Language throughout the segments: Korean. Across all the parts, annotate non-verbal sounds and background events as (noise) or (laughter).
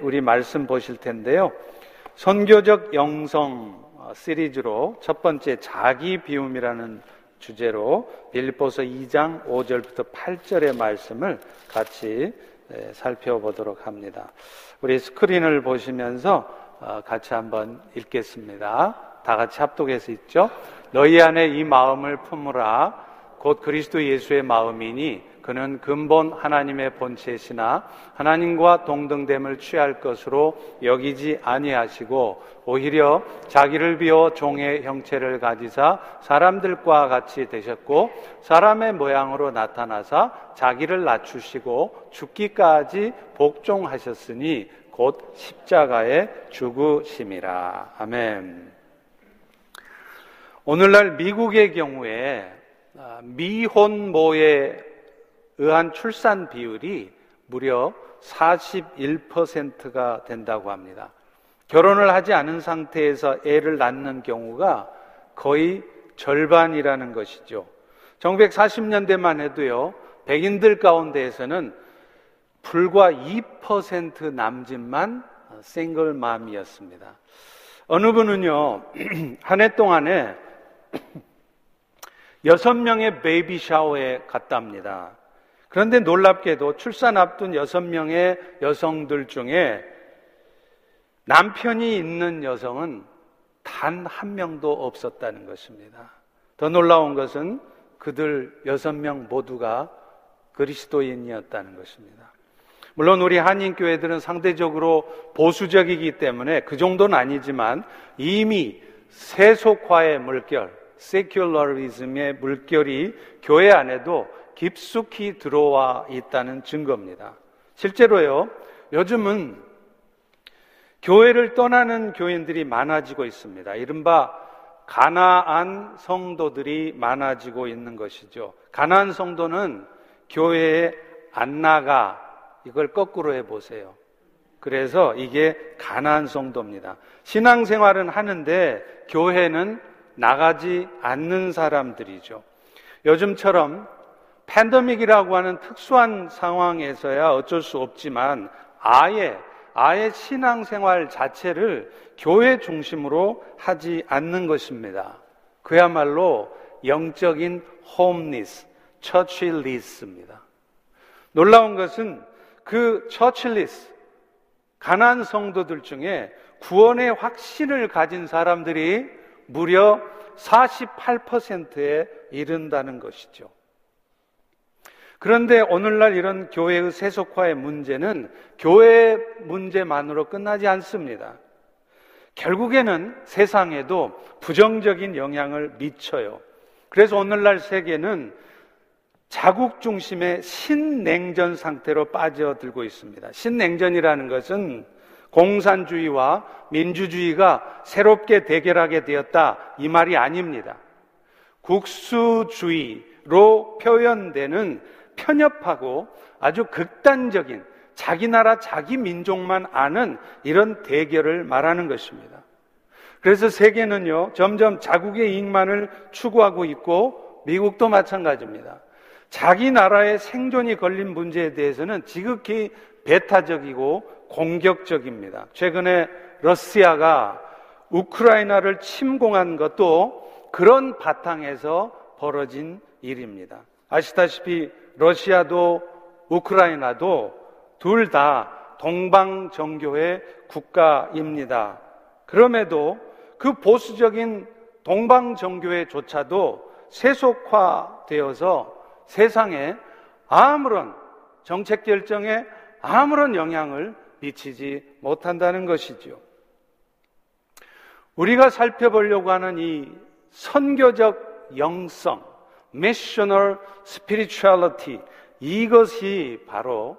우리 말씀 보실 텐데요. 선교적 영성 시리즈로 첫 번째 자기 비움이라는 주제로 빌립보서 2장 5절부터 8절의 말씀을 같이 살펴보도록 합니다. 우리 스크린을 보시면서 어, 같이 한번 읽겠습니다. 다 같이 합독해서 읽죠. 너희 안에 이 마음을 품으라 곧 그리스도 예수의 마음이니 그는 근본 하나님의 본체시나 하나님과 동등됨을 취할 것으로 여기지 아니하시고 오히려 자기를 비워 종의 형체를 가지사 사람들과 같이 되셨고 사람의 모양으로 나타나사 자기를 낮추시고 죽기까지 복종하셨으니 곧 십자가에 죽으심이라. 아멘. 오늘날 미국의 경우에 아, 미혼모의 의한 출산 비율이 무려 41%가 된다고 합니다. 결혼을 하지 않은 상태에서 애를 낳는 경우가 거의 절반이라는 것이죠. 1940년대만 해도요, 백인들 가운데에서는 불과 2% 남짓만 생글맘이었습니다. 어느 분은요, (clears throat) 한 해 동안에 (clears throat) 여섯 명의 베이비 샤워에 갔답니다. 그런데 놀랍게도 출산 앞둔 여섯 명의 여성들 중에 남편이 있는 여성은 단 한 명도 없었다는 것입니다. 더 놀라운 것은 그들 여섯 명 모두가 그리스도인이었다는 것입니다. 물론 우리 한인교회들은 상대적으로 보수적이기 때문에 그 정도는 아니지만 이미 세속화의 물결, 세큘러리즘의 물결이 교회 안에도 깊숙이 들어와 있다는 증거입니다. 실제로요, 요즘은 교회를 떠나는 교인들이 많아지고 있습니다. 이른바 가나안 성도들이 많아지고 있는 것이죠. 가나안 성도는 교회에 안 나가 이걸 거꾸로 해 보세요. 그래서 이게 가나안 성도입니다. 신앙생활은 하는데 교회는 나가지 않는 사람들이죠. 요즘처럼 팬데믹이라고 하는 특수한 상황에서야 어쩔 수 없지만 아예 아예 신앙생활 자체를 교회 중심으로 하지 않는 것입니다. 그야말로 영적인 홈리스, 처칠리스입니다. 놀라운 것은 그 처칠리스, 가난 성도들 중에 구원의 확신을 가진 사람들이 무려 48%에 이른다는 것이죠. 그런데 오늘날 이런 교회의 세속화의 문제는 교회 문제만으로 끝나지 않습니다. 결국에는 세상에도 부정적인 영향을 미쳐요. 그래서 오늘날 세계는 자국 중심의 신냉전 상태로 빠져들고 있습니다. 신냉전이라는 것은 공산주의와 민주주의가 새롭게 대결하게 되었다 이 말이 아닙니다. 국수주의로 표현되는 편협하고 아주 극단적인 자기 나라, 자기 민족만 아는 이런 대결을 말하는 것입니다. 그래서 세계는요, 점점 자국의 이익만을 추구하고 있고, 미국도 마찬가지입니다. 자기 나라의 생존이 걸린 문제에 대해서는 지극히 배타적이고 공격적입니다. 최근에 러시아가 우크라이나를 침공한 것도 그런 바탕에서 벌어진 일입니다. 아시다시피 러시아도 우크라이나도 둘 다 동방 정교의 국가입니다. 그럼에도 그 보수적인 동방 정교회조차도 세속화되어서 세상에 아무런 정책 결정에 아무런 영향을 미치지 못한다는 것이죠. 우리가 살펴보려고 하는 이 선교적 영성, missional spirituality 이것이 바로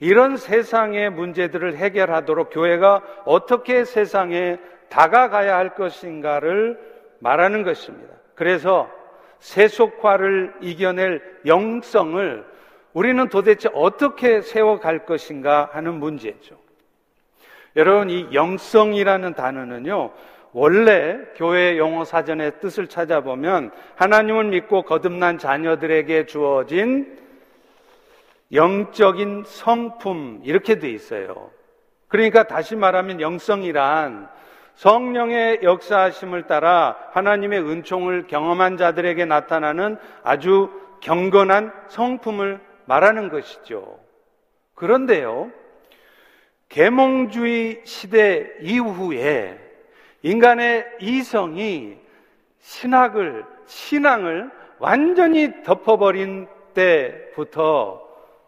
이런 세상의 문제들을 해결하도록 교회가 어떻게 세상에 다가가야 할 것인가를 말하는 것입니다. 그래서 세속화를 이겨낼 영성을 우리는 도대체 어떻게 세워갈 것인가 하는 문제죠. 여러분, 이 영성이라는 단어는요, 원래 교회 용어 사전의 뜻을 찾아보면 하나님을 믿고 거듭난 자녀들에게 주어진 영적인 성품 이렇게 돼 있어요. 그러니까 다시 말하면 영성이란 성령의 역사하심을 따라 하나님의 은총을 경험한 자들에게 나타나는 아주 경건한 성품을 말하는 것이죠. 그런데요, 계몽주의 시대 이후에 인간의 이성이 신학을, 신앙을 완전히 덮어버린 때부터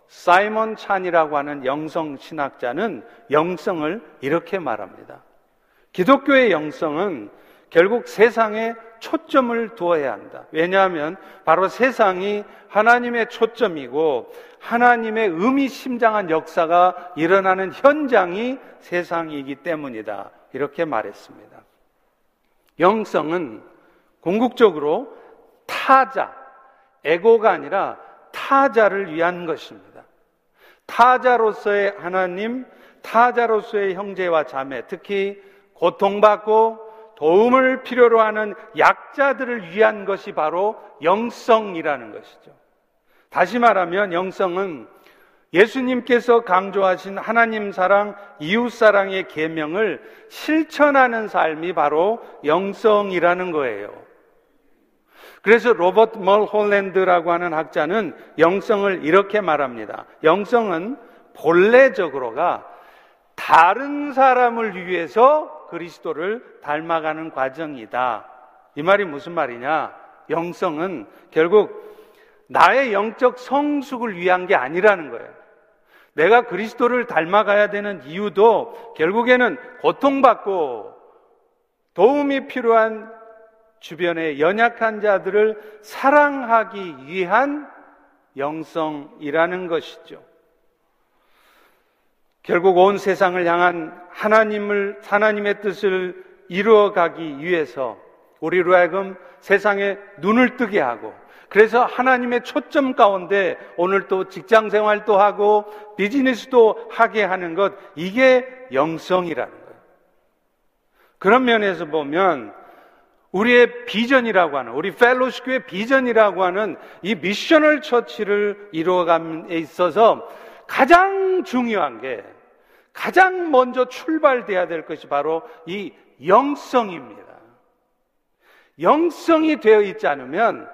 사이먼 찬이라고 하는 영성 신학자는 영성을 이렇게 말합니다. 기독교의 영성은 결국 세상에 초점을 두어야 한다. 왜냐하면 바로 세상이 하나님의 초점이고 하나님의 의미심장한 역사가 일어나는 현장이 세상이기 때문이다. 이렇게 말했습니다. 영성은 궁극적으로 타자, 에고가 아니라 타자를 위한 것입니다. 타자로서의 하나님, 타자로서의 형제와 자매, 특히 고통받고 도움을 필요로 하는 약자들을 위한 것이 바로 영성이라는 것이죠. 다시 말하면 영성은 예수님께서 강조하신 하나님 사랑, 이웃 사랑의 계명을 실천하는 삶이 바로 영성이라는 거예요. 그래서 로버트 멀 홀랜드라고 하는 학자는 영성을 이렇게 말합니다. 영성은 본래적으로가 다른 사람을 위해서 그리스도를 닮아가는 과정이다. 이 말이 무슨 말이냐? 영성은 결국 나의 영적 성숙을 위한 게 아니라는 거예요. 내가 그리스도를 닮아가야 되는 이유도 결국에는 고통받고 도움이 필요한 주변의 연약한 자들을 사랑하기 위한 영성이라는 것이죠. 결국 온 세상을 향한 하나님을, 하나님의 뜻을 이루어가기 위해서 우리로 하여금 세상에 눈을 뜨게 하고 그래서 하나님의 초점 가운데 오늘 또 직장 생활도 하고 비즈니스도 하게 하는 것, 이게 영성이라는 거예요. 그런 면에서 보면 우리의 비전이라고 하는, 우리 펠로시교의 비전이라고 하는 이 미셔널 처치를 이루어감에 있어서 가장 중요한 게 가장 먼저 출발돼야 될 것이 바로 이 영성입니다. 영성이 되어 있지 않으면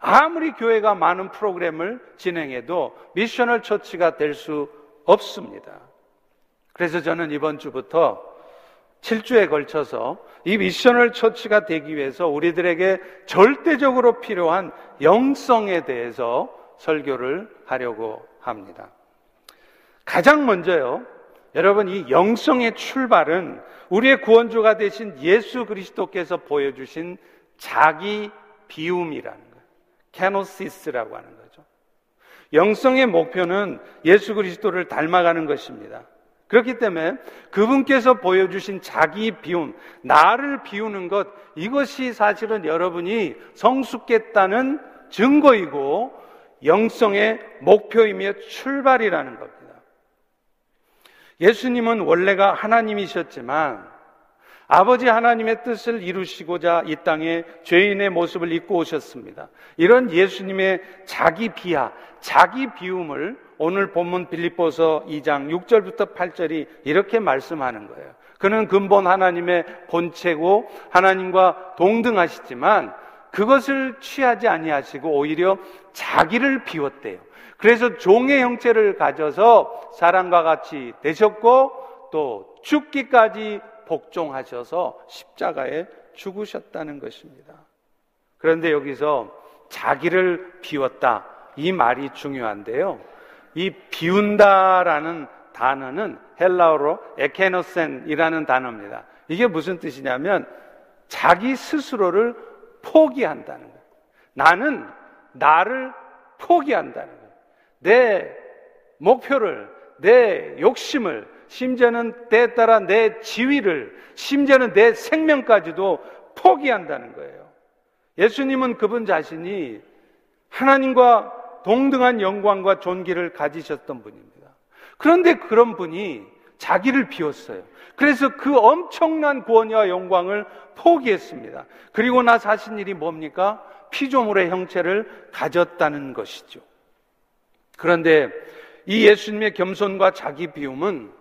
아무리 교회가 많은 프로그램을 진행해도 missional church가 될 수 없습니다. 그래서 저는 이번 주부터 7주에 걸쳐서 이 missional church가 되기 위해서 우리들에게 절대적으로 필요한 영성에 대해서 설교를 하려고 합니다. 가장 먼저요, 여러분 이 영성의 출발은 우리의 구원주가 되신 예수 그리스도께서 보여주신 자기 비움이라는 거예요. kenosis라고 하는 거죠. 영성의 목표는 예수 그리스도를 닮아가는 것입니다. 그렇기 때문에 그분께서 보여주신 자기 비움, 나를 비우는 것, 이것이 사실은 여러분이 성숙했다는 증거이고 영성의 목표이며 출발이라는 겁니다. 예수님은 원래가 하나님이셨지만 아버지 하나님의 뜻을 이루시고자 이 땅에 죄인의 모습을 입고 오셨습니다. 이런 예수님의 자기 비하, 자기 비움을 오늘 본문 빌립보서 2장 6절부터 8절이 이렇게 말씀하는 거예요. 그는 근본 하나님의 본체고 하나님과 동등하시지만 그것을 취하지 아니하시고 오히려 자기를 비웠대요. 그래서 종의 형체를 가져서 사람과 같이 되셨고 또 죽기까지 복종하셔서 십자가에 죽으셨다는 것입니다. 그런데 여기서 자기를 비웠다. 이 말이 중요한데요. 이 비운다라는 단어는 헬라어로 에케노센이라는 단어입니다. 이게 무슨 뜻이냐면 자기 스스로를 포기한다는 거예요. 나는 나를 포기한다는 거예요. 내 목표를, 내 욕심을, 심지어는 때에 따라 내 지위를, 심지어는 내 생명까지도 포기한다는 거예요. 예수님은 그분 자신이 하나님과 동등한 영광과 존귀를 가지셨던 분입니다. 그런데 그런 분이 자기를 비웠어요. 그래서 그 엄청난 구원과 영광을 포기했습니다. 그리고 나서 하신 일이 뭡니까? 피조물의 형체를 가졌다는 것이죠. 그런데 이 예수님의 겸손과 자기 비움은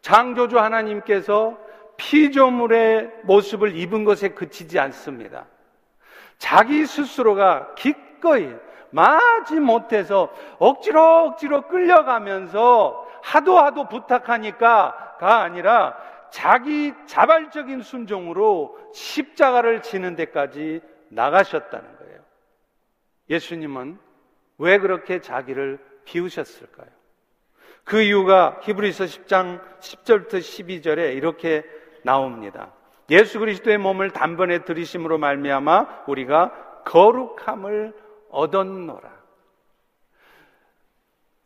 창조주 하나님께서 피조물의 모습을 입은 것에 그치지 않습니다. 자기 스스로가 기꺼이 마지 못해서 억지로 억지로 끌려가면서 하도 하도 부탁하니까가 아니라 자기 자발적인 순종으로 십자가를 지는 데까지 나가셨다는 거예요. 예수님은 왜 그렇게 자기를 비우셨을까요? 그 이유가 히브리서 10장 10절부터 12절에 이렇게 나옵니다. 예수 그리스도의 몸을 단번에 들이심으로 말미암아 우리가 거룩함을 얻었노라.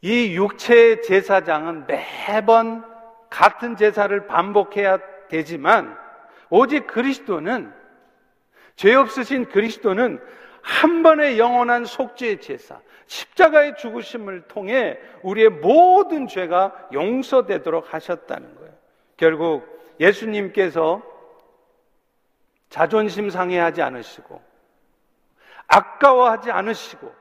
이 육체 제사장은 매번 같은 제사를 반복해야 되지만 오직 그리스도는 죄 없으신 그리스도는 한 번의 영원한 속죄의 제사, 십자가의 죽으심을 통해 우리의 모든 죄가 용서되도록 하셨다는 거예요. 결국 예수님께서 자존심 상해하지 않으시고 아까워하지 않으시고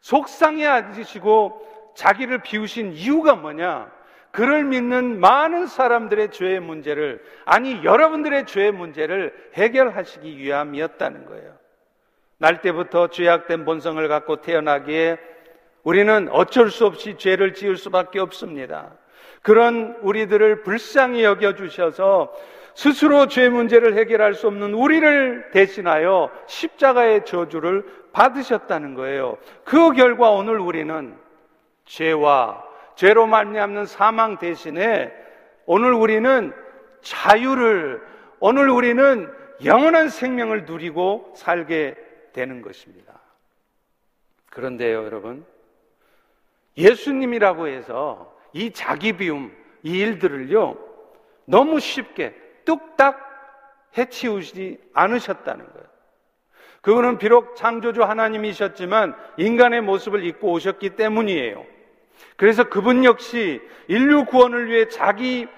속상해 하시고 자기를 비우신 이유가 뭐냐? 그를 믿는 많은 사람들의 죄의 문제를 아니 여러분들의 죄의 문제를 해결하시기 위함이었다는 거예요. 날 때부터 죄악된 본성을 갖고 태어나기에 우리는 어쩔 수 없이 죄를 지을 수밖에 없습니다. 그런 우리들을 불쌍히 여겨 주셔서 스스로 죄 문제를 해결할 수 없는 우리를 대신하여 십자가의 저주를 받으셨다는 거예요. 그 결과 오늘 우리는 죄와 죄로 말미암는 사망 대신에 오늘 우리는 자유를 오늘 우리는 영원한 생명을 누리고 살게 되는 것입니다. 그런데요, 여러분. 예수님이라고 해서 이 자기 비움, 이 일들을요, 너무 쉽게 뚝딱 해치우지 않으셨다는 거예요. 그거는 비록 창조주 하나님이셨지만 인간의 모습을 입고 오셨기 때문이에요. 그래서 그분 역시 인류 구원을 위해 자기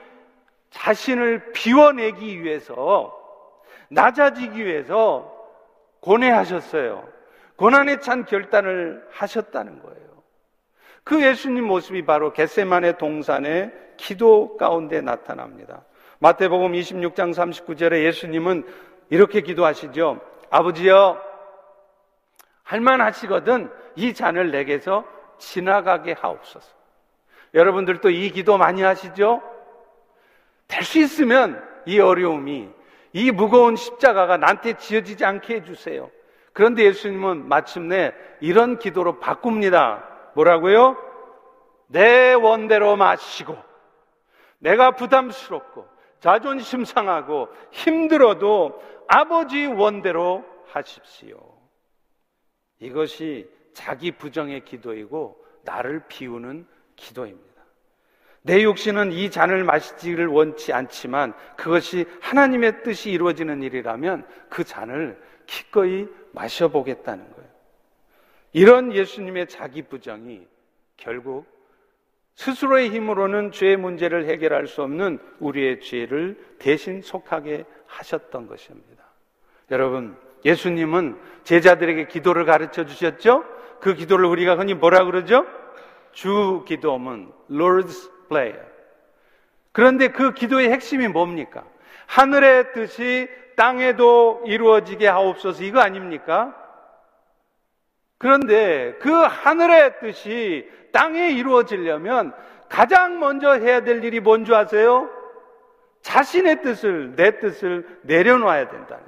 자신을 비워내기 위해서 낮아지기 위해서 고뇌하셨어요. 고난에 찬 결단을 하셨다는 거예요. 그 예수님 모습이 바로 겟세만의 동산의 기도 가운데 나타납니다. 마태복음 26장 39절에 예수님은 이렇게 기도하시죠. 아버지여, 할만하시거든 이 잔을 내게서 지나가게 하옵소서. 여러분들도 이 기도 많이 하시죠? 될 수 있으면 이 어려움이, 이 무거운 십자가가 나한테 지어지지 않게 해주세요. 그런데 예수님은 마침내 이런 기도로 바꿉니다. 뭐라고요? 내 원대로 마시고, 내가 부담스럽고, 자존심 상하고, 힘들어도 아버지 원대로 하십시오. 이것이 자기 부정의 기도이고 나를 비우는 기도입니다. 내 육신은 이 잔을 마시지를 원치 않지만 그것이 하나님의 뜻이 이루어지는 일이라면 그 잔을 기꺼이 마셔보겠다는 거예요. 이런 예수님의 자기 부정이 결국 스스로의 힘으로는 죄의 문제를 해결할 수 없는 우리의 죄를 대신 속하게 하셨던 것입니다. 여러분, 예수님은 제자들에게 기도를 가르쳐 주셨죠? 그 기도를 우리가 흔히 뭐라 그러죠? 주 기도문, Lord's Prayer. 그런데 그 기도의 핵심이 뭡니까? 하늘의 뜻이 땅에도 이루어지게 하옵소서 이거 아닙니까? 그런데 그 하늘의 뜻이 땅에 이루어지려면 가장 먼저 해야 될 일이 뭔지 아세요? 자신의 뜻을, 내 뜻을 내려놔야 된다는.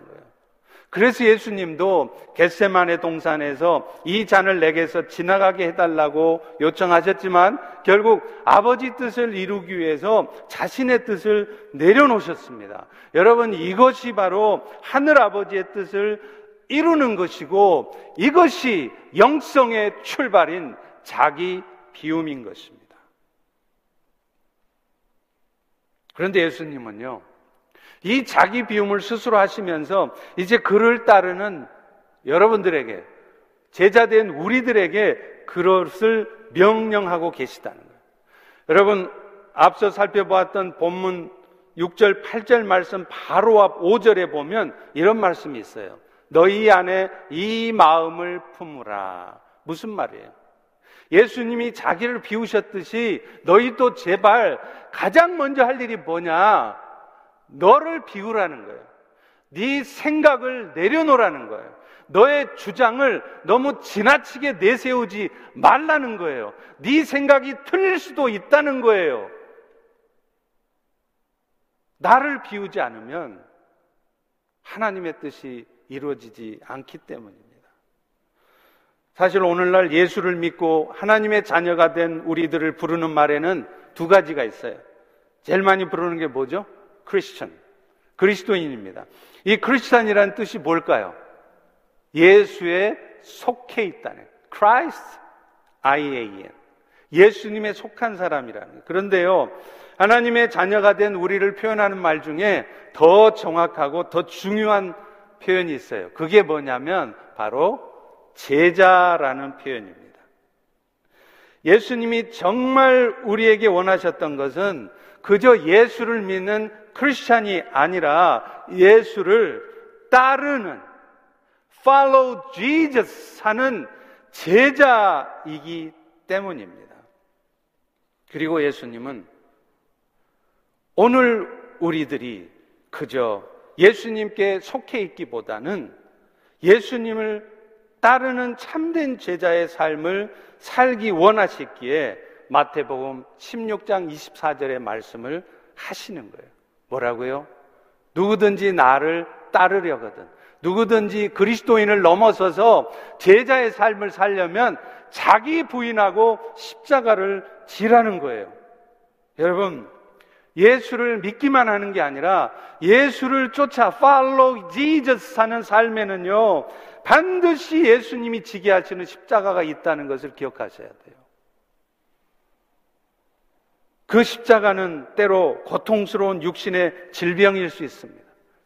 그래서 예수님도 겟세만의 동산에서 이 잔을 내게서 지나가게 해달라고 요청하셨지만 결국 아버지 뜻을 이루기 위해서 자신의 뜻을 내려놓으셨습니다. 여러분 이것이 바로 하늘 아버지의 뜻을 이루는 것이고 이것이 영성의 출발인 자기 비움인 것입니다. 그런데 예수님은요, 이 자기 비움을 스스로 하시면서 이제 그를 따르는 여러분들에게 제자된 우리들에게 그것을 명령하고 계시다는 거예요. 여러분 앞서 살펴보았던 본문 6절 8절 말씀 바로 앞 5절에 보면 이런 말씀이 있어요. 너희 안에 이 마음을 품으라. 무슨 말이에요? 예수님이 자기를 비우셨듯이 너희도 제발 가장 먼저 할 일이 뭐냐? 너를 비우라는 거예요. 네 생각을 내려놓으라는 거예요. 너의 주장을 너무 지나치게 내세우지 말라는 거예요. 네 생각이 틀릴 수도 있다는 거예요. 나를 비우지 않으면 하나님의 뜻이 이루어지지 않기 때문입니다. 사실 오늘날 예수를 믿고 하나님의 자녀가 된 우리들을 부르는 말에는 두 가지가 있어요. 제일 많이 부르는 게 뭐죠? 크리스천. 그리스도인입니다. 이 크리스천이라는 뜻이 뭘까요? 예수에 속해 있다는 Christ I-A-N 예수님에 속한 사람이라는. 그런데요 하나님의 자녀가 된 우리를 표현하는 말 중에 더 정확하고 더 중요한 표현이 있어요. 그게 뭐냐면 바로 제자라는 표현입니다. 예수님이 정말 우리에게 원하셨던 것은 그저 예수를 믿는 크리스찬이 아니라 예수를 따르는 follow Jesus 하는 제자이기 때문입니다. 그리고 예수님은 오늘 우리들이 그저 예수님께 속해 있기보다는 예수님을 따르는 참된 제자의 삶을 살기 원하셨기에 마태복음 16장 24절의 말씀을 하시는 거예요. 뭐라고요? 누구든지 나를 따르려거든. 누구든지 그리스도인을 넘어서서 제자의 삶을 살려면 자기 부인하고 십자가를 지라는 거예요. 여러분, 예수를 믿기만 하는 게 아니라 예수를 쫓아 follow Jesus 사는 삶에는요, 반드시 예수님이 지게 하시는 십자가가 있다는 것을 기억하셔야 돼요. 그 십자가는 때로 고통스러운 육신의 질병일 수 있습니다.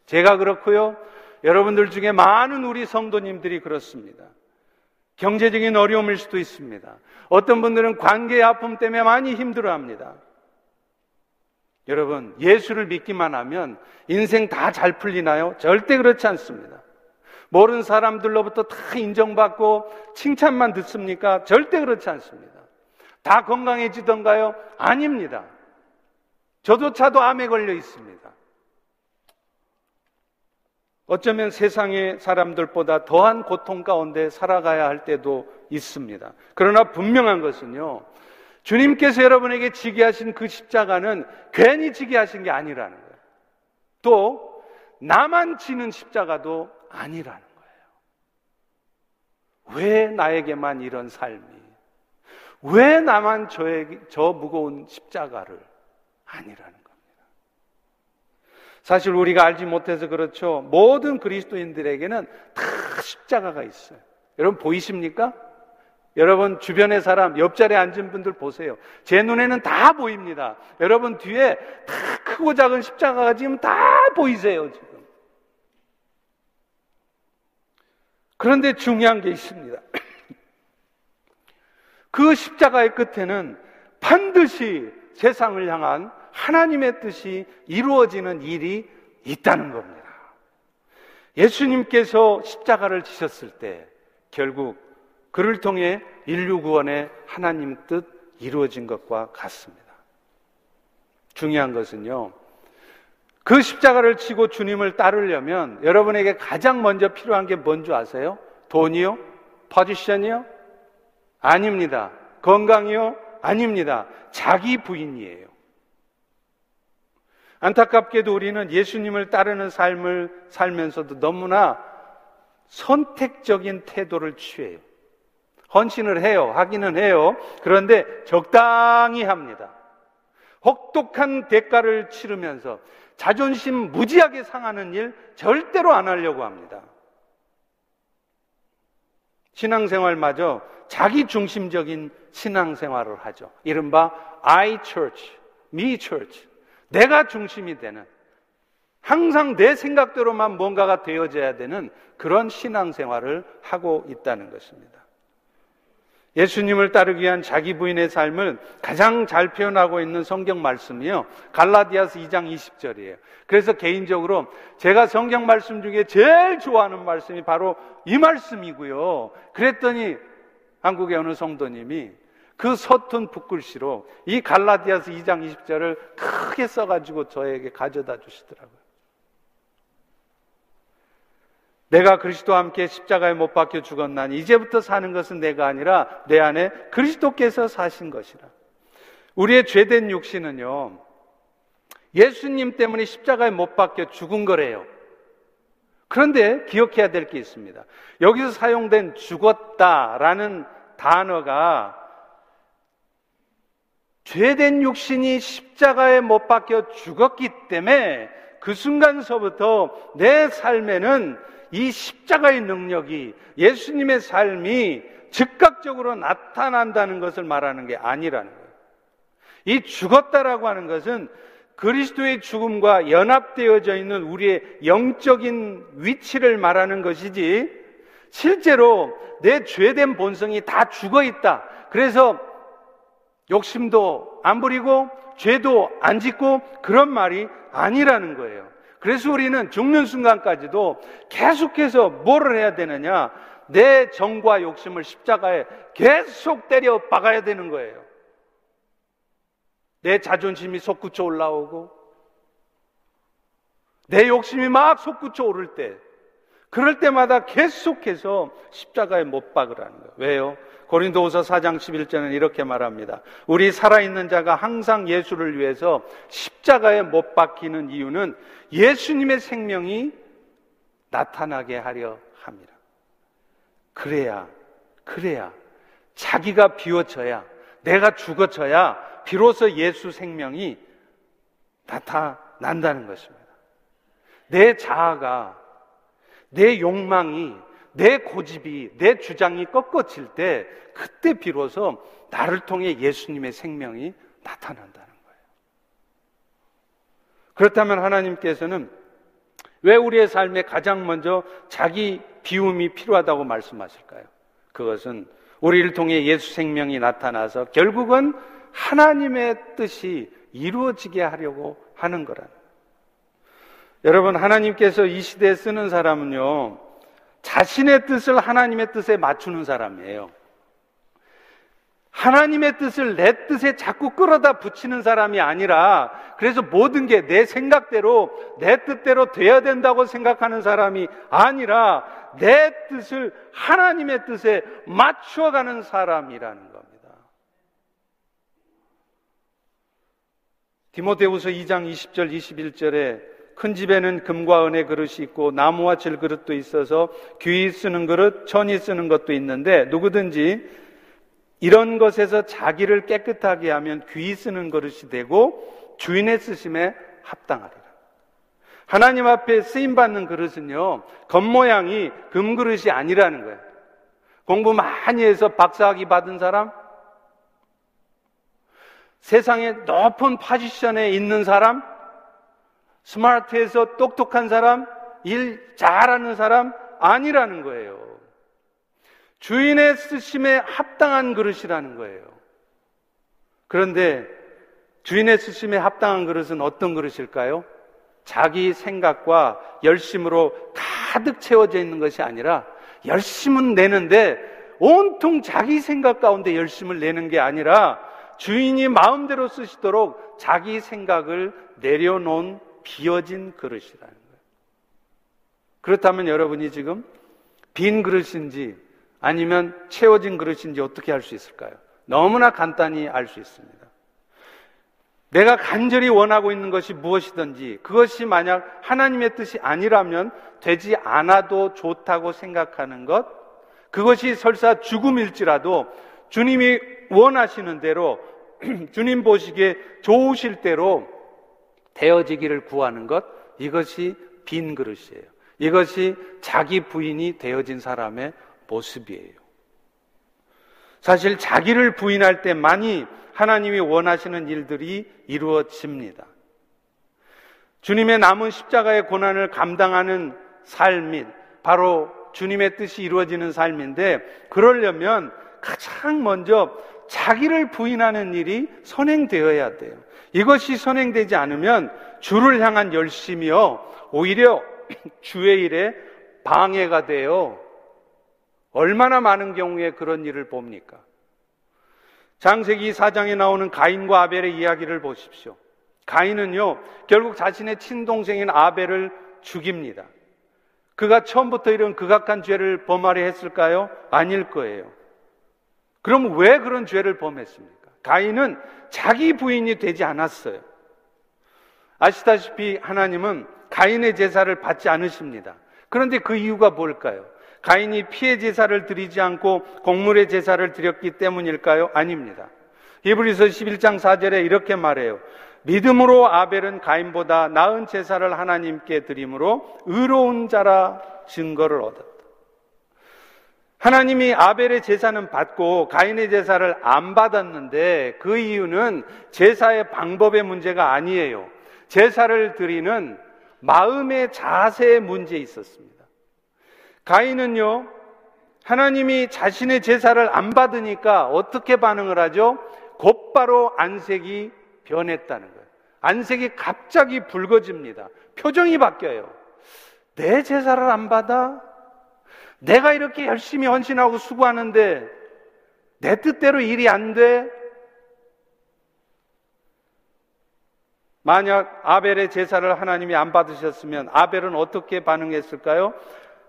제가 그렇고요. 여러분들 중에 많은 우리 성도님들이 그렇습니다. 경제적인 어려움일 수도 있습니다. 어떤 분들은 관계의 아픔 때문에 많이 힘들어 합니다. 여러분, 예수를 믿기만 하면 인생 다 잘 풀리나요? 절대 그렇지 않습니다. 모르는 사람들로부터 다 인정받고 칭찬만 듣습니까? 절대 그렇지 않습니다. 다 건강해지던가요? 아닙니다. 저조차도 암에 걸려 있습니다. 어쩌면 세상의 사람들보다 더한 고통 가운데 살아가야 할 때도 있습니다. 그러나 분명한 것은요, 주님께서 여러분에게 지게 하신 그 십자가는 괜히 지게 하신 게 아니라는 거예요. 또, 나만 지는 십자가도 아니라는 거예요. 왜 나에게만 이런 삶이? 왜 나만 저에게, 저 무거운 십자가를? 아니라는 겁니다. 사실 우리가 알지 못해서 그렇죠. 모든 그리스도인들에게는 다 십자가가 있어요. 여러분 보이십니까? 여러분 주변의 사람 옆자리에 앉은 분들 보세요. 제 눈에는 다 보입니다. 여러분 뒤에 다 크고 작은 십자가가 지금 다 보이세요, 지금. 그런데 중요한 게 있습니다. 그 십자가의 끝에는 반드시 세상을 향한 하나님의 뜻이 이루어지는 일이 있다는 겁니다. 예수님께서 십자가를 지셨을 때 결국 그를 통해 인류 구원의 하나님 뜻 이루어진 것과 같습니다. 중요한 것은요. 그 십자가를 치고 주님을 따르려면 여러분에게 가장 먼저 필요한 게 뭔지 아세요? 돈이요? 포지션이요? 아닙니다. 건강이요? 아닙니다. 자기 부인이에요. 안타깝게도 우리는 예수님을 따르는 삶을 살면서도 너무나 선택적인 태도를 취해요. 헌신을 해요. 하기는 해요. 그런데 적당히 합니다. 혹독한 대가를 치르면서 자존심 무지하게 상하는 일 절대로 안 하려고 합니다. 신앙생활마저 자기 중심적인 신앙생활을 하죠. 이른바 I church, me church. 내가 중심이 되는 항상 내 생각대로만 뭔가가 되어져야 되는 그런 신앙생활을 하고 있다는 것입니다. 예수님을 따르기 위한 자기 부인의 삶을 가장 잘 표현하고 있는 성경 말씀이요. 갈라디아스 2장 20절이에요. 그래서 개인적으로 제가 성경 말씀 중에 제일 좋아하는 말씀이 바로 이 말씀이고요. 그랬더니 한국의 어느 성도님이 그 서툰 붓글씨로 이 갈라디아서 2장 20절을 크게 써가지고 저에게 가져다 주시더라고요. 내가 그리스도와 함께 십자가에 못 박혀 죽었나니 이제부터 사는 것은 내가 아니라 내 안에 그리스도께서 사신 것이라. 우리의 죄된 육신은요, 예수님 때문에 십자가에 못 박혀 죽은 거래요. 그런데 기억해야 될 게 있습니다. 여기서 사용된 죽었다라는 단어가 죄된 육신이 십자가에 못 박혀 죽었기 때문에 그 순간서부터 내 삶에는 이 십자가의 능력이 예수님의 삶이 즉각적으로 나타난다는 것을 말하는 게 아니라는 거예요. 이 죽었다라고 하는 것은 그리스도의 죽음과 연합되어져 있는 우리의 영적인 위치를 말하는 것이지 실제로 내 죄된 본성이 다 죽어 있다. 그래서 욕심도 안 부리고 죄도 안 짓고 그런 말이 아니라는 거예요. 그래서 우리는 죽는 순간까지도 계속해서 뭐를 해야 되느냐? 내 정과 욕심을 십자가에 계속 때려 박아야 되는 거예요. 내 자존심이 솟구쳐 올라오고, 내 욕심이 막 솟구쳐 오를 때, 그럴 때마다 계속해서 십자가에 못 박으라는 거예요. 왜요? 고린도후서 4장 11절은 이렇게 말합니다. 우리 살아있는 자가 항상 예수를 위해서 십자가에 못 박히는 이유는 예수님의 생명이 나타나게 하려 합니다. 그래야, 그래야 자기가 비워져야 내가 죽어져야 비로소 예수 생명이 나타난다는 것입니다. 내 자아가, 내 욕망이 내 고집이, 내 주장이 꺾어질 때, 그때 비로소 나를 통해 예수님의 생명이 나타난다는 거예요. 그렇다면 하나님께서는 왜 우리의 삶에 가장 먼저 자기 비움이 필요하다고 말씀하실까요? 그것은 우리를 통해 예수 생명이 나타나서 결국은 하나님의 뜻이 이루어지게 하려고 하는 거라는. 여러분, 하나님께서 이 시대에 쓰는 사람은요, 자신의 뜻을 하나님의 뜻에 맞추는 사람이에요. 하나님의 뜻을 내 뜻에 자꾸 끌어다 붙이는 사람이 아니라 그래서 모든 게 내 생각대로 내 뜻대로 돼야 된다고 생각하는 사람이 아니라 내 뜻을 하나님의 뜻에 맞추어 가는 사람이라는 겁니다. 디모데후서 2장 20절 21절에 큰 집에는 금과 은의 그릇이 있고 나무와 질 그릇도 있어서 귀히 쓰는 그릇, 천이 쓰는 것도 있는데 누구든지 이런 것에서 자기를 깨끗하게 하면 귀히 쓰는 그릇이 되고 주인의 쓰심에 합당하리라. 하나님 앞에 쓰임 받는 그릇은요, 겉모양이 금 그릇이 아니라는 거예요. 공부 많이 해서 박사학위 받은 사람, 세상에 높은 포지션에 있는 사람, 스마트해서 똑똑한 사람, 일 잘하는 사람 아니라는 거예요. 주인의 쓰심에 합당한 그릇이라는 거예요. 그런데 주인의 쓰심에 합당한 그릇은 어떤 그릇일까요? 자기 생각과 열심으로 가득 채워져 있는 것이 아니라 열심은 내는데 온통 자기 생각 가운데 열심을 내는 게 아니라 주인이 마음대로 쓰시도록 자기 생각을 내려놓은 비어진 그릇이라는 거예요. 그렇다면 여러분이 지금 빈 그릇인지 아니면 채워진 그릇인지 어떻게 알 수 있을까요? 너무나 간단히 알 수 있습니다. 내가 간절히 원하고 있는 것이 무엇이든지 그것이 만약 하나님의 뜻이 아니라면 되지 않아도 좋다고 생각하는 것, 그것이 설사 죽음일지라도 주님이 원하시는 대로 (clears throat) 주님 보시기에 좋으실 대로 되어지기를 구하는 것, 이것이 빈 그릇이에요. 이것이 자기 부인이 되어진 사람의 모습이에요. 사실 자기를 부인할 때만이 하나님이 원하시는 일들이 이루어집니다. 주님의 남은 십자가의 고난을 감당하는 삶이 바로 주님의 뜻이 이루어지는 삶인데 그러려면 가장 먼저 자기를 부인하는 일이 선행되어야 돼요. 이것이 선행되지 않으면 주를 향한 열심이요. 오히려 (clears throat) 주의 일에 방해가 돼요. 얼마나 많은 경우에 그런 일을 봅니까? 장세기 4장에 나오는 가인과 아벨의 이야기를 보십시오. 가인은요, 결국 자신의 친동생인 아벨을 죽입니다. 그가 처음부터 이런 극악한 죄를 범하려 했을까요? 아닐 거예요. 그럼 왜 그런 죄를 범했습니까? 가인은 자기 부인이 되지 않았어요. 아시다시피 하나님은 가인의 제사를 받지 않으십니다. 그런데 그 이유가 뭘까요? 가인이 피해 제사를 드리지 않고 곡물의 제사를 드렸기 때문일까요? 아닙니다. 히브리서 11장 4절에 이렇게 말해요. 믿음으로 아벨은 가인보다 나은 제사를 하나님께 드림으로 의로운 자라 증거를 얻었다. 하나님이 아벨의 제사는 받고 가인의 제사를 안 받았는데 그 이유는 제사의 방법의 문제가 아니에요. 제사를 드리는 마음의 자세의 문제에 있었습니다. 가인은요, 하나님이 자신의 제사를 안 받으니까 어떻게 반응을 하죠? 곧바로 안색이 변했다는 거예요. 안색이 갑자기 붉어집니다. 표정이 바뀌어요. 내 제사를 안 받아? 내가 이렇게 열심히 헌신하고 수고하는데 내 뜻대로 일이 안 돼? 만약 아벨의 제사를 하나님이 안 받으셨으면 아벨은 어떻게 반응했을까요?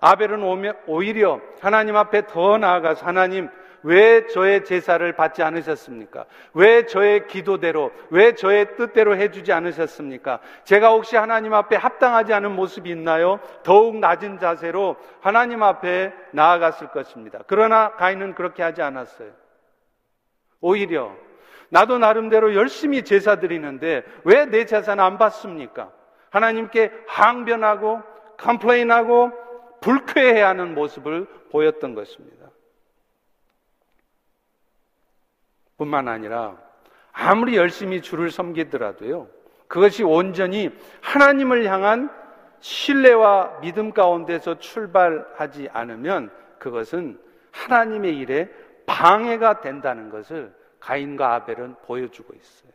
아벨은 오히려 하나님 앞에 더 나아가서 하나님 왜 저의 제사를 받지 않으셨습니까? 왜 저의 기도대로, 왜 저의 뜻대로 해주지 않으셨습니까? 제가 혹시 하나님 앞에 합당하지 않은 모습이 있나요? 더욱 낮은 자세로 하나님 앞에 나아갔을 것입니다. 그러나 가인은 그렇게 하지 않았어요. 오히려 나도 나름대로 열심히 제사 드리는데 왜 내 제사는 안 받습니까? 하나님께 항변하고 컴플레인하고 불쾌해하는 모습을 보였던 것입니다. 뿐만 아니라 아무리 열심히 주를 섬기더라도요, 그것이 온전히 하나님을 향한 신뢰와 믿음 가운데서 출발하지 않으면 그것은 하나님의 일에 방해가 된다는 것을 가인과 아벨은 보여주고 있어요.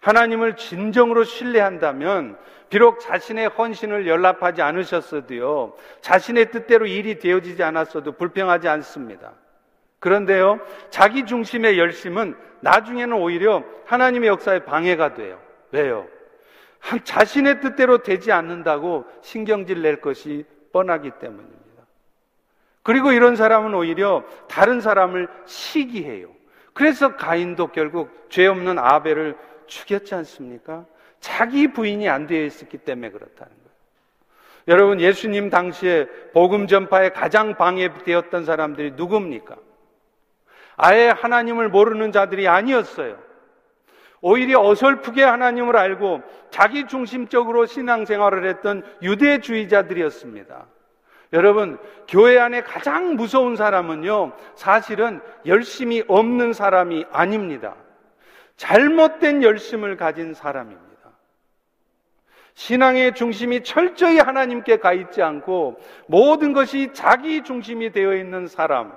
하나님을 진정으로 신뢰한다면 비록 자신의 헌신을 연락하지 않으셨어도요, 자신의 뜻대로 일이 되어지지 않았어도 불평하지 않습니다. 그런데요, 자기 중심의 열심은 나중에는 오히려 하나님의 역사에 방해가 돼요. 왜요? 자신의 뜻대로 되지 않는다고 신경질 낼 것이 뻔하기 때문입니다. 그리고 이런 사람은 오히려 다른 사람을 시기해요. 그래서 가인도 결국 죄 없는 아벨을 죽였지 않습니까? 자기 부인이 안 되어 있었기 때문에 그렇다는 거예요. 여러분, 예수님 당시에 복음 전파에 가장 방해되었던 사람들이 누굽니까? 아예 하나님을 모르는 자들이 아니었어요. 오히려 어설프게 하나님을 알고 자기 중심적으로 신앙생활을 했던 유대주의자들이었습니다. 여러분, 교회 안에 가장 무서운 사람은요, 사실은 열심이 없는 사람이 아닙니다. 잘못된 열심을 가진 사람입니다. 신앙의 중심이 철저히 하나님께 가 있지 않고 모든 것이 자기 중심이 되어 있는 사람,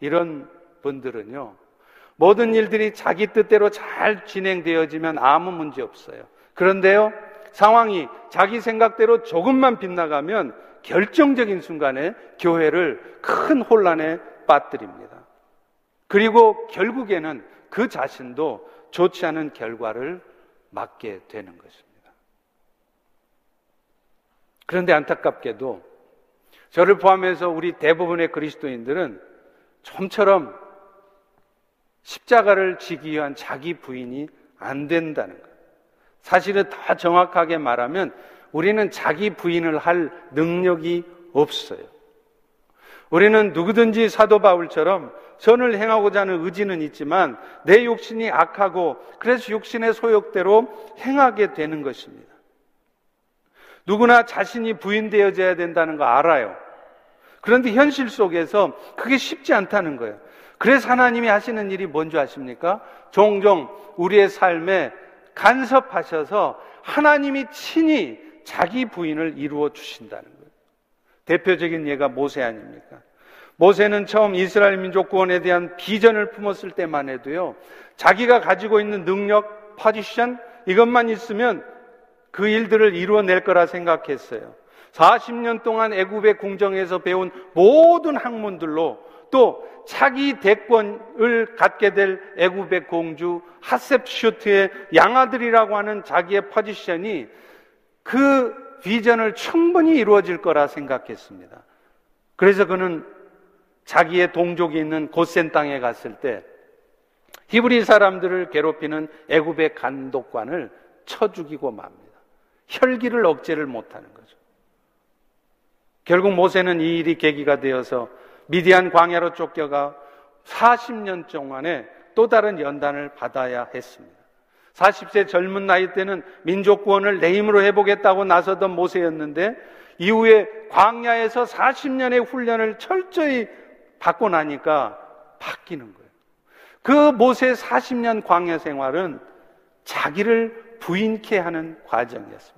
이런 분들은요, 모든 일들이 자기 뜻대로 잘 진행되어지면 아무 문제 없어요. 그런데요, 상황이 자기 생각대로 조금만 빗나가면 결정적인 순간에 교회를 큰 혼란에 빠뜨립니다. 그리고 결국에는 그 자신도 좋지 않은 결과를 맞게 되는 것입니다. 그런데 안타깝게도 저를 포함해서 우리 대부분의 그리스도인들은 좀처럼 십자가를 지기 위한 자기 부인이 안 된다는 것. 사실은 더 정확하게 말하면 우리는 자기 부인을 할 능력이 없어요. 우리는 누구든지 사도 바울처럼 선을 행하고자 하는 의지는 있지만 내 욕심이 악하고 그래서 욕심의 소욕대로 행하게 되는 것입니다. 누구나 자신이 부인되어져야 된다는 거 알아요. 그런데 현실 속에서 그게 쉽지 않다는 거예요. 그래서 하나님이 하시는 일이 뭔지 아십니까? 종종 우리의 삶에 간섭하셔서 하나님이 친히 자기 부인을 이루어 주신다는 거예요. 대표적인 예가 모세 아닙니까? 모세는 처음 이스라엘 민족 구원에 대한 비전을 품었을 때만 해도요, 자기가 가지고 있는 능력, 포지션, 이것만 있으면 그 일들을 이루어낼 거라 생각했어요. 40년 동안 애굽의 궁정에서 배운 모든 학문들로 또 자기 대권을 갖게 될 애굽의 공주 하셉슈트의 양아들이라고 하는 자기의 포지션이 그 비전을 충분히 이루어질 거라 생각했습니다. 그래서 그는 자기의 동족이 있는 고센 땅에 갔을 때 히브리 사람들을 괴롭히는 애굽의 간독관을 쳐 죽이고 맙니다. 혈기를 억제를 못하는 거죠. 결국 모세는 이 일이 계기가 되어서 미디안 광야로 쫓겨가 40년 동안에 또 다른 연단을 받아야 했습니다. 40세 젊은 나이 때는 민족 구원을 내 힘으로 해보겠다고 나서던 모세였는데 이후에 광야에서 40년의 훈련을 철저히 받고 나니까 바뀌는 거예요. 그 모세 40년 광야 생활은 자기를 부인케 하는 과정이었습니다.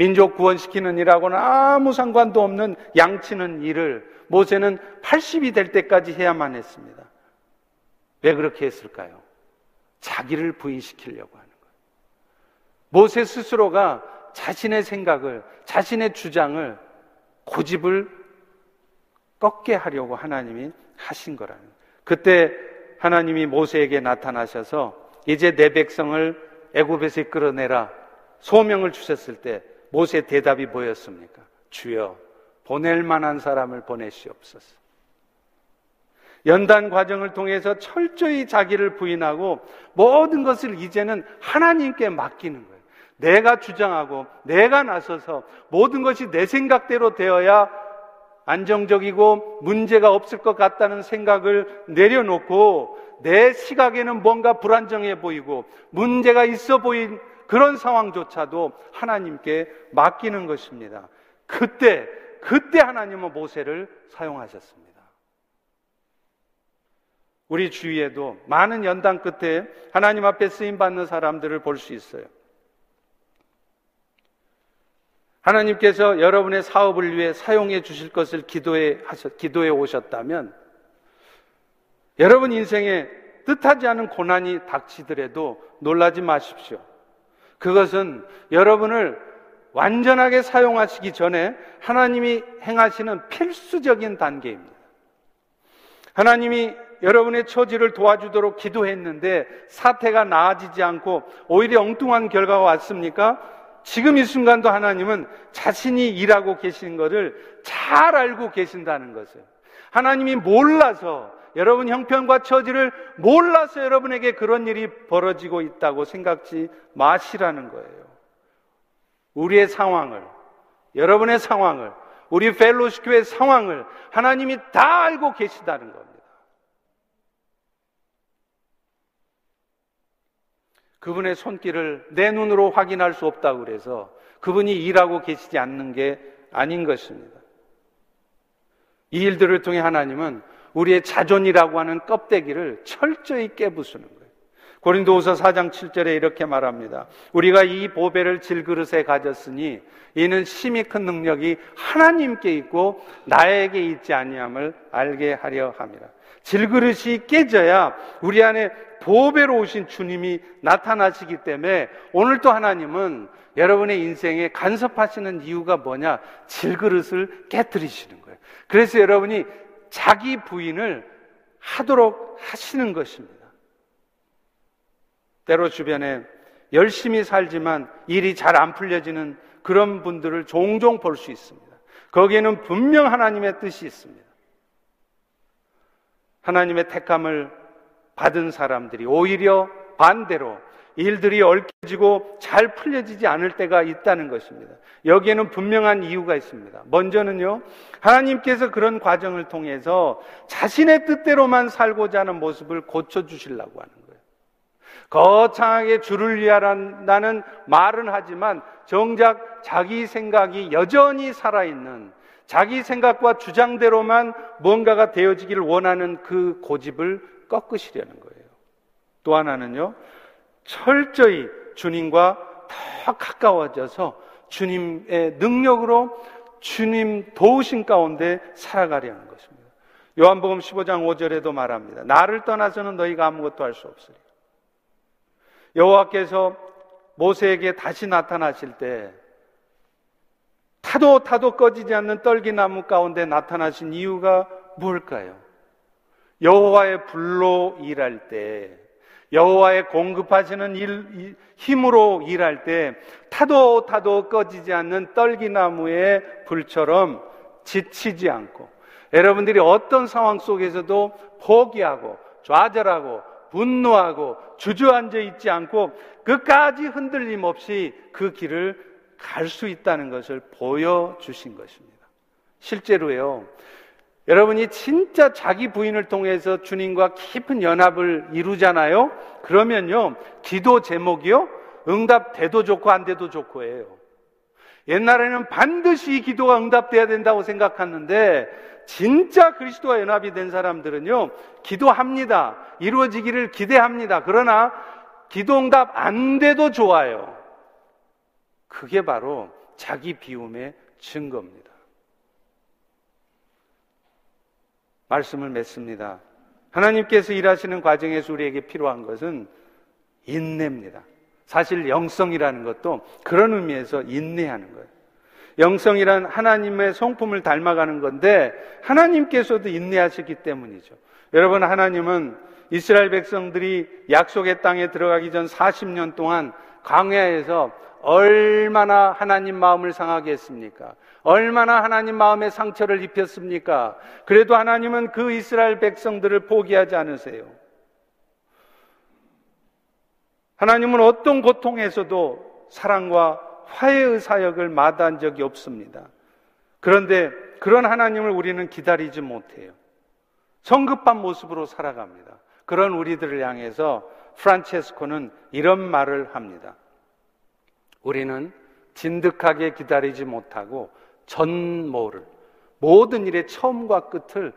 민족 구원시키는 일하고는 아무 상관도 없는 양치는 일을 모세는 80이 될 때까지 해야만 했습니다. 왜 그렇게 했을까요? 자기를 부인시키려고 하는 거예요. 모세 스스로가 자신의 생각을, 자신의 주장을, 고집을 꺾게 하려고 하나님이 하신 거라는 거예요. 그때 하나님이 모세에게 나타나셔서 이제 내 백성을 애굽에서 이끌어내라 소명을 주셨을 때 모세 대답이 뭐였습니까? 주여 보낼 만한 사람을 보내시옵소서. 연단 과정을 통해서 철저히 자기를 부인하고 모든 것을 이제는 하나님께 맡기는 거예요. 내가 주장하고 내가 나서서 모든 것이 내 생각대로 되어야 안정적이고 문제가 없을 것 같다는 생각을 내려놓고 내 시각에는 뭔가 불안정해 보이고 문제가 있어 보인 그런 상황조차도 하나님께 맡기는 것입니다. 그때, 그때 하나님은 모세를 사용하셨습니다. 우리 주위에도 많은 연단 끝에 하나님 앞에 쓰임 받는 사람들을 볼 수 있어요. 하나님께서 여러분의 사업을 위해 사용해 주실 것을 기도해 하셨, 기도해 오셨다면 여러분 인생에 뜻하지 않은 고난이 닥치더라도 놀라지 마십시오. 그것은 여러분을 완전하게 사용하시기 전에 하나님이 행하시는 필수적인 단계입니다. 하나님이 여러분의 처지를 도와주도록 기도했는데 사태가 나아지지 않고 오히려 엉뚱한 결과가 왔습니까? 지금 이 순간도 하나님은 자신이 일하고 계신 것을 잘 알고 계신다는 것을. 하나님이 몰라서 여러분 형편과 처지를 몰라서 여러분에게 그런 일이 벌어지고 있다고 생각지 마시라는 거예요. 우리의 상황을, 여러분의 상황을, 우리 펠로시 교의 상황을 하나님이 다 알고 계시다는 겁니다. 그분의 손길을 내 눈으로 확인할 수 없다고 그래서 그분이 일하고 계시지 않는 게 아닌 것입니다. 이 일들을 통해 하나님은 우리의 자존이라고 하는 껍데기를 철저히 깨부수는 거예요. 고린도후서 4장 7절에 이렇게 말합니다. 우리가 이 보배를 질그릇에 가졌으니 이는 심히 큰 능력이 하나님께 있고 나에게 있지 아니함을 알게 하려 함이라. 질그릇이 깨져야 우리 안에 보배로 오신 주님이 나타나시기 때문에 오늘도 하나님은 여러분의 인생에 간섭하시는 이유가 뭐냐? 질그릇을 깨뜨리시는 거예요. 그래서 여러분이 자기 부인을 하도록 하시는 것입니다. 때로 주변에 열심히 살지만 일이 잘 안 풀려지는 그런 분들을 종종 볼 수 있습니다. 거기에는 분명 하나님의 뜻이 있습니다. 하나님의 택함을 받은 사람들이 오히려 반대로 일들이 얽혀지고 잘 풀려지지 않을 때가 있다는 것입니다. 여기에는 분명한 이유가 있습니다. 먼저는요, 하나님께서 그런 과정을 통해서 자신의 뜻대로만 살고자 하는 모습을 고쳐주시려고 하는 거예요. 거창하게 주를 위하라는 말은 하지만 정작 자기 생각이 여전히 살아있는 자기 생각과 주장대로만 뭔가가 되어지기를 원하는 그 고집을 꺾으시려는 거예요. 또 하나는요, 철저히 주님과 더 가까워져서 주님의 능력으로 주님 도우신 가운데 살아가려는 것입니다. 요한복음 15장 5절에도 말합니다. 나를 떠나서는 너희가 아무것도 할 수 없으리. 여호와께서 모세에게 다시 나타나실 때 타도 타도 꺼지지 않는 떨기나무 가운데 나타나신 이유가 뭘까요? 여호와의 불로 일할 때 여호와의 공급하시는 일, 힘으로 일할 때 타도 타도 꺼지지 않는 떨기나무의 불처럼 지치지 않고 여러분들이 어떤 상황 속에서도 포기하고 좌절하고 분노하고 주저앉아 있지 않고 끝까지 흔들림 없이 그 길을 갈 수 있다는 것을 보여주신 것입니다. 실제로요, 여러분이 진짜 자기 부인을 통해서 주님과 깊은 연합을 이루잖아요? 그러면요, 기도 제목이요, 응답 돼도 좋고 안 돼도 좋고예요. 옛날에는 반드시 기도가 응답돼야 된다고 생각했는데, 진짜 그리스도와 연합이 된 사람들은요, 기도합니다. 이루어지기를 기대합니다. 그러나, 기도 응답 안 돼도 좋아요. 그게 바로 자기 비움의 증거입니다. 말씀을 맺습니다. 하나님께서 일하시는 과정에서 우리에게 필요한 것은 인내입니다. 사실 영성이라는 것도 그런 의미에서 인내하는 거예요. 영성이란 하나님의 성품을 닮아가는 건데 하나님께서도 인내하셨기 때문이죠. 여러분 하나님은 이스라엘 백성들이 약속의 땅에 들어가기 전 40년 동안 광야에서 얼마나 하나님 마음을 상하게 했습니까? 얼마나 하나님 마음에 상처를 입혔습니까? 그래도 하나님은 그 이스라엘 백성들을 포기하지 않으세요. 하나님은 어떤 고통에서도 사랑과 화해의 사역을 마다한 적이 없습니다. 그런데 그런 하나님을 우리는 기다리지 못해요. 성급한 모습으로 살아갑니다. 그런 우리들을 향해서 프란체스코는 이런 말을 합니다. 우리는 진득하게 기다리지 못하고 전모를 모든 일의 처음과 끝을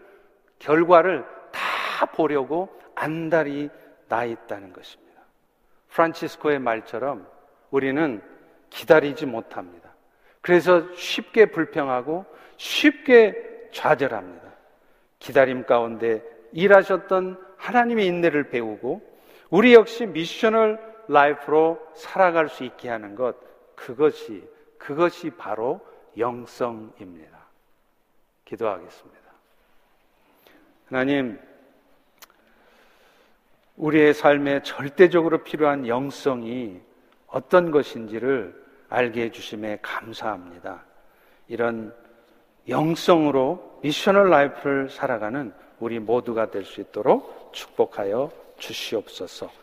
결과를 다 보려고 안달이 나 있다는 것입니다. 프란치스코의 말처럼 우리는 기다리지 못합니다. 그래서 쉽게 불평하고 쉽게 좌절합니다. 기다림 가운데 일하셨던 하나님의 인내를 배우고 우리 역시 미셔널 라이프로 살아갈 수 있게 하는 것 그것이 그것이 바로 영성입니다. 기도하겠습니다. 하나님 우리의 삶에 절대적으로 필요한 영성이 어떤 것인지를 알게 해주심에 감사합니다. 이런 영성으로 미셔널 라이프를 살아가는 우리 모두가 될 수 있도록 축복하여 주시옵소서.